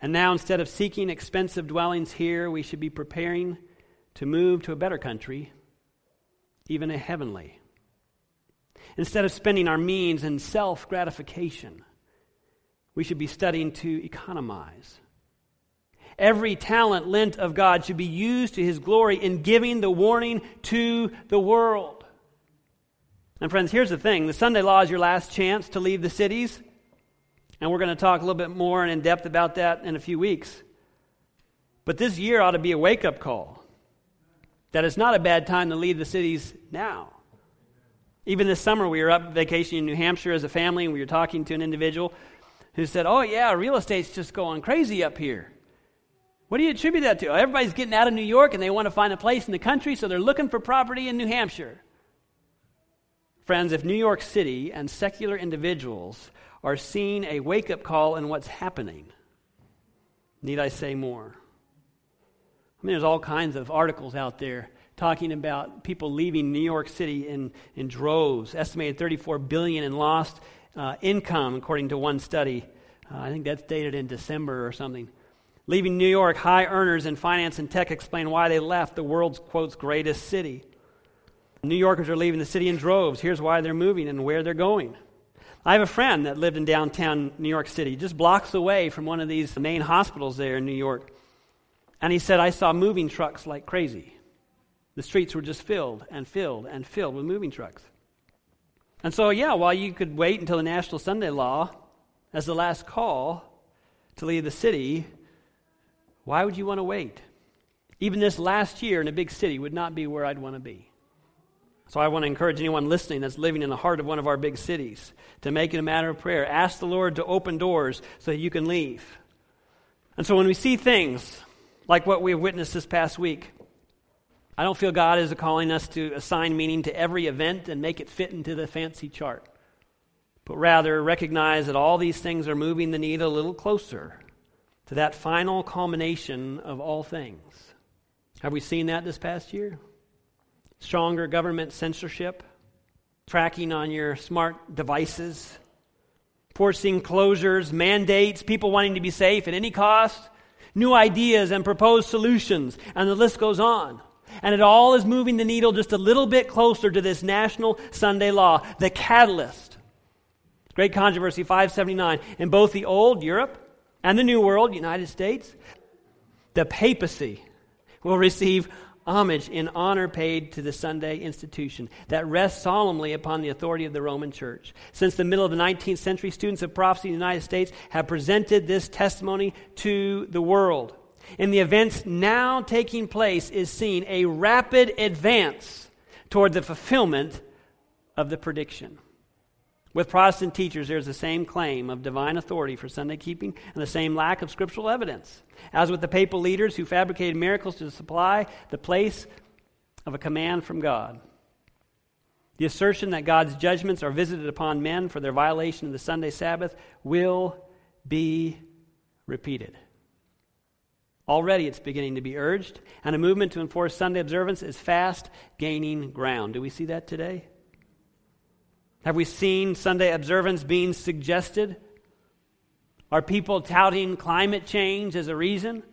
And now, instead of seeking expensive dwellings here, we should be preparing to move to a better country, even a heavenly. Instead of spending our means in self gratification, we should be studying to economize. Every talent lent of God should be used to his glory in giving the warning to the world. And, friends, here's the thing the Sunday law is your last chance to leave the cities. And we're going to talk a little bit more and in depth about that in a few weeks. But this year ought to be a wake up call that it's not a bad time to leave the cities now. Even this summer, we were up vacationing in New Hampshire as a family, and we were talking to an individual who said, Oh, yeah, real estate's just going crazy up here. What do you attribute that to? Everybody's getting out of New York and they want to find a place in the country, so they're looking for property in New Hampshire. Friends, if New York City and secular individuals are seeing a wake up call in what's happening, need I say more? I mean, there's all kinds of articles out there talking about people leaving New York City in, in droves, estimated 34 billion in lost uh, income, according to one study. Uh, I think that's dated in December or something. Leaving New York, high earners in finance and tech explain why they left the world's, quotes, greatest city. New Yorkers are leaving the city in droves. Here's why they're moving and where they're going. I have a friend that lived in downtown New York City, just blocks away from one of these main hospitals there in New York. And he said, I saw moving trucks like crazy. The streets were just filled and filled and filled with moving trucks. And so, yeah, while you could wait until the National Sunday Law as the last call to leave the city, why would you want to wait? Even this last year in a big city would not be where I'd want to be. So I want to encourage anyone listening that's living in the heart of one of our big cities to make it a matter of prayer. Ask the Lord to open doors so that you can leave. And so when we see things like what we've witnessed this past week, I don't feel God is calling us to assign meaning to every event and make it fit into the fancy chart, but rather recognize that all these things are moving the needle a little closer to that final culmination of all things. Have we seen that this past year? Stronger government censorship, tracking on your smart devices, forcing closures, mandates, people wanting to be safe at any cost, new ideas and proposed solutions, and the list goes on. And it all is moving the needle just a little bit closer to this national Sunday law, the catalyst. Great controversy, 579. In both the old Europe and the New World, United States, the papacy will receive homage in honor paid to the Sunday institution that rests solemnly upon the authority of the Roman Church. Since the middle of the 19th century, students of prophecy in the United States have presented this testimony to the world. In the events now taking place is seen a rapid advance toward the fulfillment of the prediction. With Protestant teachers, there's the same claim of divine authority for Sunday keeping and the same lack of scriptural evidence. As with the papal leaders who fabricated miracles to supply the place of a command from God. The assertion that God's judgments are visited upon men for their violation of the Sunday Sabbath will be repeated. Already it's beginning to be urged, and a movement to enforce Sunday observance is fast gaining ground. Do we see that today? Have we seen Sunday observance being suggested? Are people touting climate change as a reason?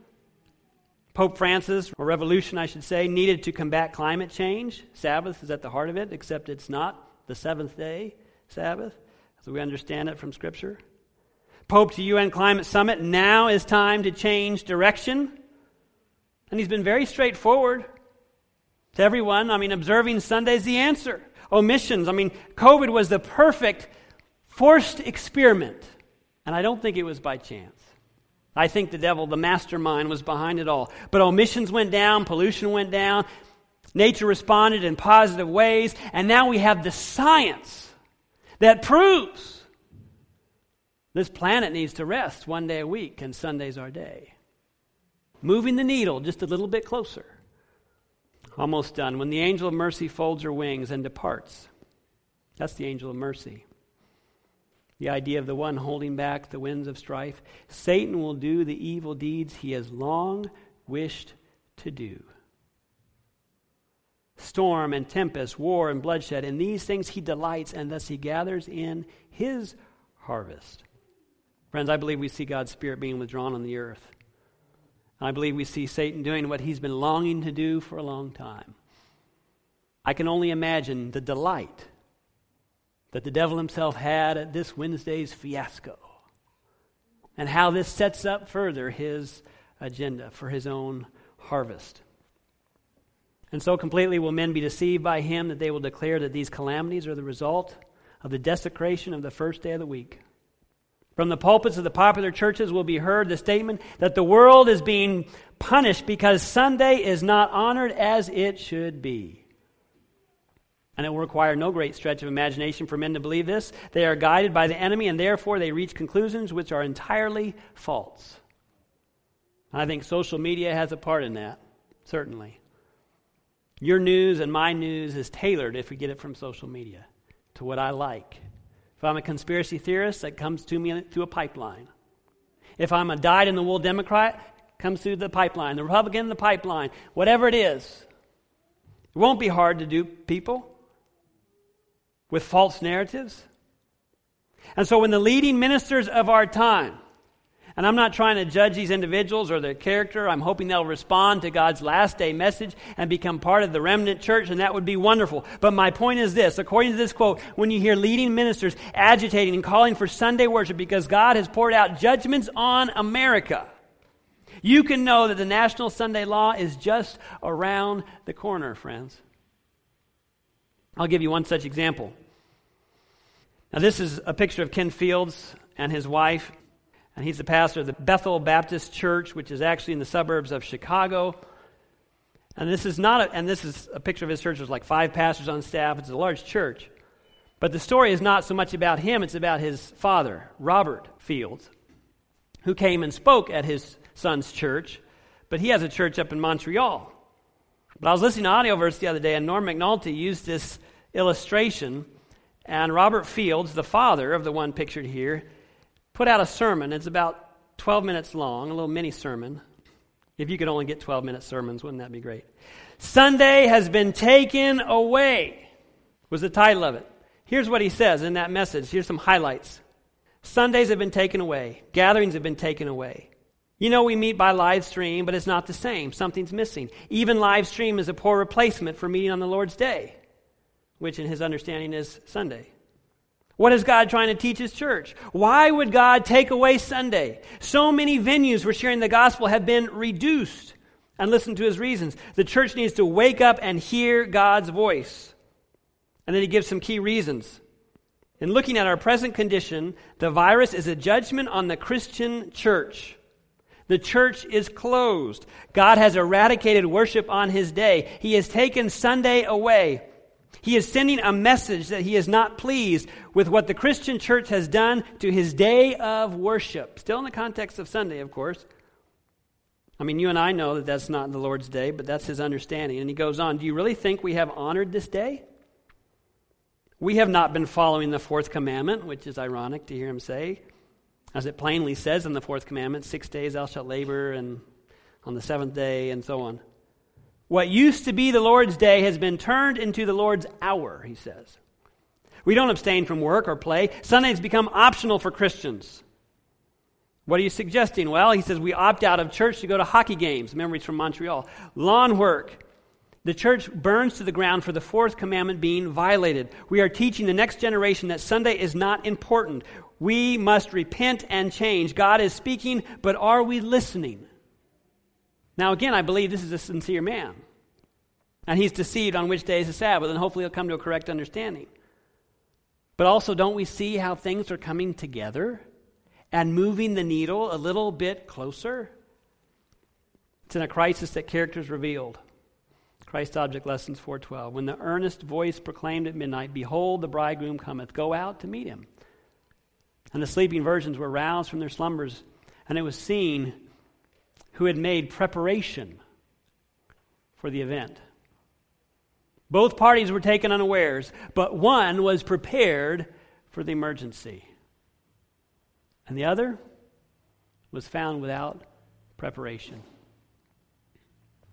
Pope Francis, or revolution, I should say, needed to combat climate change. Sabbath is at the heart of it, except it's not the seventh day Sabbath, as we understand it from Scripture. Pope to UN Climate Summit, now is time to change direction. And he's been very straightforward to everyone. I mean, observing Sunday is the answer omissions. I mean, COVID was the perfect forced experiment. And I don't think it was by chance. I think the devil, the mastermind, was behind it all. But omissions went down, pollution went down, nature responded in positive ways, and now we have the science that proves this planet needs to rest one day a week, and Sunday's our day. Moving the needle just a little bit closer. Almost done. When the angel of mercy folds her wings and departs, that's the angel of mercy. The idea of the one holding back the winds of strife. Satan will do the evil deeds he has long wished to do. Storm and tempest, war and bloodshed, in these things he delights, and thus he gathers in his harvest. Friends, I believe we see God's Spirit being withdrawn on the earth. I believe we see Satan doing what he's been longing to do for a long time. I can only imagine the delight that the devil himself had at this Wednesday's fiasco and how this sets up further his agenda for his own harvest. And so completely will men be deceived by him that they will declare that these calamities are the result of the desecration of the first day of the week. From the pulpits of the popular churches will be heard the statement that the world is being punished because Sunday is not honored as it should be. And it will require no great stretch of imagination for men to believe this. They are guided by the enemy, and therefore they reach conclusions which are entirely false. I think social media has a part in that, certainly. Your news and my news is tailored, if we get it from social media, to what I like if I'm a conspiracy theorist, that comes to me through a pipeline. If I'm a dyed in the wool Democrat, comes through the pipeline. The Republican, the pipeline. Whatever it is. It won't be hard to do people with false narratives. And so when the leading ministers of our time And I'm not trying to judge these individuals or their character. I'm hoping they'll respond to God's last day message and become part of the remnant church, and that would be wonderful. But my point is this according to this quote, when you hear leading ministers agitating and calling for Sunday worship because God has poured out judgments on America, you can know that the National Sunday Law is just around the corner, friends. I'll give you one such example. Now, this is a picture of Ken Fields and his wife and he's the pastor of the Bethel Baptist Church, which is actually in the suburbs of Chicago. And this is not, a, and this is a picture of his church. There's like five pastors on staff. It's a large church. But the story is not so much about him, it's about his father, Robert Fields, who came and spoke at his son's church. But he has a church up in Montreal. But I was listening to Audioverse the other day, and Norm McNulty used this illustration. And Robert Fields, the father of the one pictured here, put out a sermon. It's about 12 minutes long, a little mini sermon. If you could only get 12 minute sermons, wouldn't that be great? Sunday has been taken away, was the title of it. Here's what he says in that message. Here's some highlights. Sundays have been taken away, gatherings have been taken away. You know, we meet by live stream, but it's not the same. Something's missing. Even live stream is a poor replacement for meeting on the Lord's day, which in his understanding is Sunday. What is God trying to teach His church? Why would God take away Sunday? So many venues for sharing the gospel have been reduced. And listen to His reasons. The church needs to wake up and hear God's voice. And then He gives some key reasons. In looking at our present condition, the virus is a judgment on the Christian church. The church is closed. God has eradicated worship on His day. He has taken Sunday away. He is sending a message that he is not pleased with what the Christian church has done to his day of worship. Still in the context of Sunday, of course. I mean, you and I know that that's not the Lord's day, but that's his understanding. And he goes on Do you really think we have honored this day? We have not been following the fourth commandment, which is ironic to hear him say. As it plainly says in the fourth commandment, six days thou shalt labor, and on the seventh day, and so on. What used to be the Lord's day has been turned into the Lord's hour, he says. We don't abstain from work or play. Sundays become optional for Christians. What are you suggesting? Well, he says we opt out of church to go to hockey games. Memories from Montreal. Lawn work. The church burns to the ground for the fourth commandment being violated. We are teaching the next generation that Sunday is not important. We must repent and change. God is speaking, but are we listening? Now, again, I believe this is a sincere man. And he's deceived on which day is the Sabbath, and hopefully he'll come to a correct understanding. But also, don't we see how things are coming together and moving the needle a little bit closer? It's in a crisis that characters revealed. Christ Object Lessons 412. When the earnest voice proclaimed at midnight, Behold, the bridegroom cometh, go out to meet him. And the sleeping virgins were roused from their slumbers, and it was seen who had made preparation for the event. Both parties were taken unawares, but one was prepared for the emergency. And the other was found without preparation.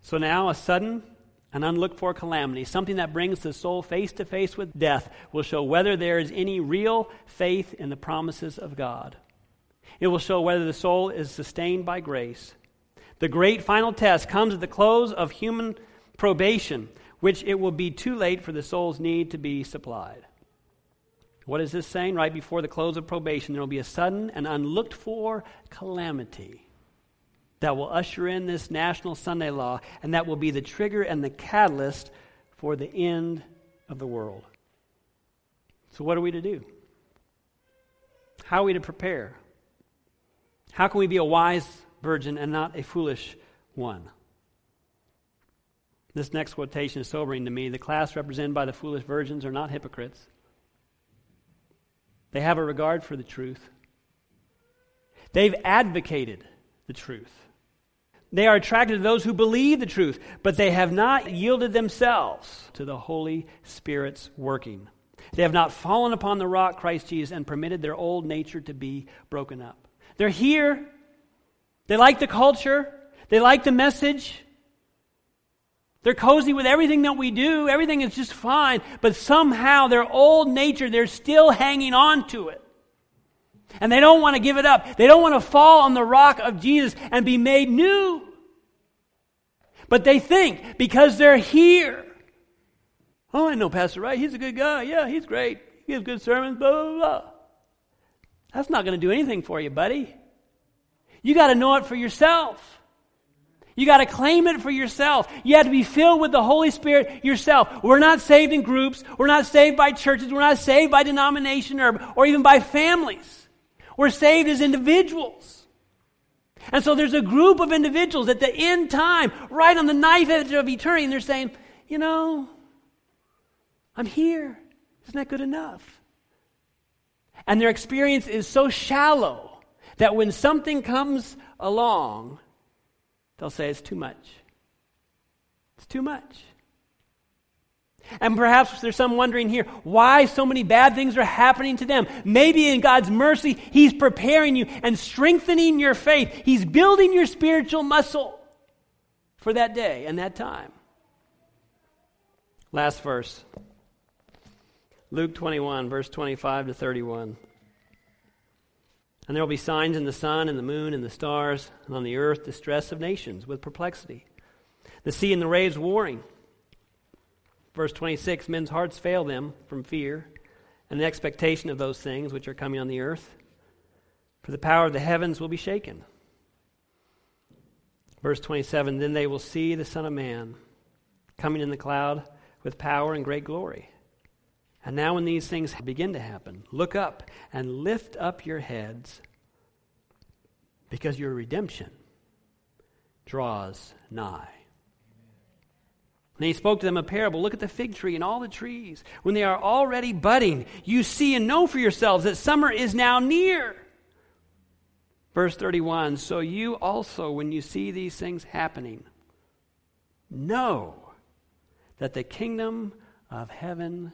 So now, a sudden and unlooked for calamity, something that brings the soul face to face with death, will show whether there is any real faith in the promises of God. It will show whether the soul is sustained by grace the great final test comes at the close of human probation, which it will be too late for the soul's need to be supplied. What is this saying? Right before the close of probation, there will be a sudden and unlooked for calamity that will usher in this national Sunday law, and that will be the trigger and the catalyst for the end of the world. So, what are we to do? How are we to prepare? How can we be a wise virgin and not a foolish one. This next quotation is sobering to me. The class represented by the foolish virgins are not hypocrites. They have a regard for the truth. They've advocated the truth. They are attracted to those who believe the truth, but they have not yielded themselves to the Holy Spirit's working. They have not fallen upon the rock, Christ Jesus, and permitted their old nature to be broken up. They're here they like the culture, they like the message. They're cozy with everything that we do. Everything is just fine. But somehow their old nature, they're still hanging on to it. And they don't want to give it up. They don't want to fall on the rock of Jesus and be made new. But they think because they're here. Oh, I know Pastor Wright. He's a good guy. Yeah, he's great. He gives good sermons, blah, blah, blah. That's not going to do anything for you, buddy. You got to know it for yourself. You got to claim it for yourself. You have to be filled with the Holy Spirit yourself. We're not saved in groups. We're not saved by churches. We're not saved by denomination or, or even by families. We're saved as individuals. And so there's a group of individuals at the end time, right on the knife edge of eternity, and they're saying, you know, I'm here. Isn't that good enough? And their experience is so shallow that when something comes along, they'll say it's too much. It's too much. And perhaps there's some wondering here why so many bad things are happening to them. Maybe in God's mercy, He's preparing you and strengthening your faith. He's building your spiritual muscle for that day and that time. Last verse. Luke 21, verse 25 to 31. And there will be signs in the sun and the moon and the stars, and on the earth distress of nations with perplexity. The sea and the waves warring. Verse 26 Men's hearts fail them from fear and the expectation of those things which are coming on the earth, for the power of the heavens will be shaken. Verse 27 Then they will see the Son of Man coming in the cloud with power and great glory. And now, when these things begin to happen, look up and lift up your heads because your redemption draws nigh. And he spoke to them a parable. Look at the fig tree and all the trees. When they are already budding, you see and know for yourselves that summer is now near. Verse 31 So you also, when you see these things happening, know that the kingdom of heaven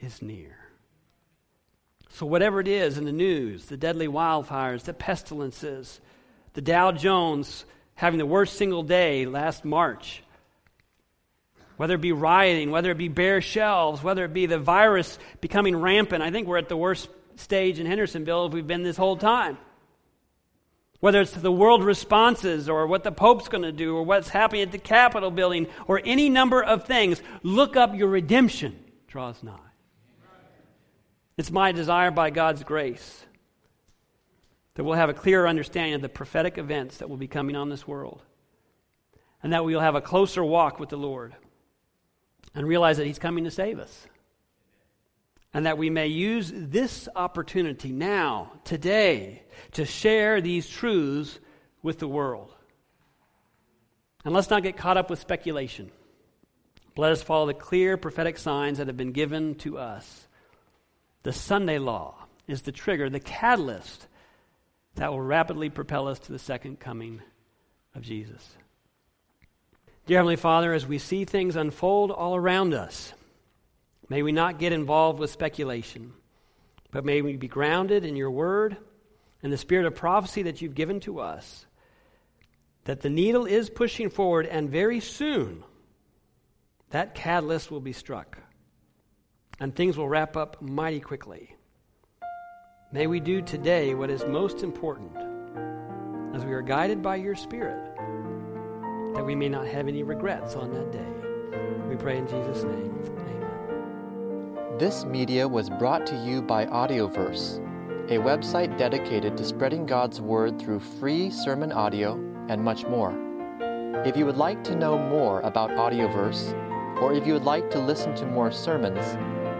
is near. So, whatever it is in the news the deadly wildfires, the pestilences, the Dow Jones having the worst single day last March, whether it be rioting, whether it be bare shelves, whether it be the virus becoming rampant, I think we're at the worst stage in Hendersonville if we've been this whole time. Whether it's the world responses or what the Pope's going to do or what's happening at the Capitol building or any number of things, look up your redemption draws nigh. It's my desire by God's grace that we'll have a clearer understanding of the prophetic events that will be coming on this world. And that we'll have a closer walk with the Lord and realize that He's coming to save us. And that we may use this opportunity now, today, to share these truths with the world. And let's not get caught up with speculation. Let us follow the clear prophetic signs that have been given to us the Sunday law is the trigger, the catalyst that will rapidly propel us to the second coming of Jesus. Dear Heavenly Father, as we see things unfold all around us, may we not get involved with speculation, but may we be grounded in your word and the spirit of prophecy that you've given to us. That the needle is pushing forward, and very soon that catalyst will be struck and things will wrap up mighty quickly. May we do today what is most important as we are guided by your Spirit, that we may not have any regrets on that day. We pray in Jesus' name. Amen. This media was brought to you by Audioverse, a website dedicated to spreading God's Word through free sermon audio and much more. If you would like to know more about Audioverse, or if you would like to listen to more sermons,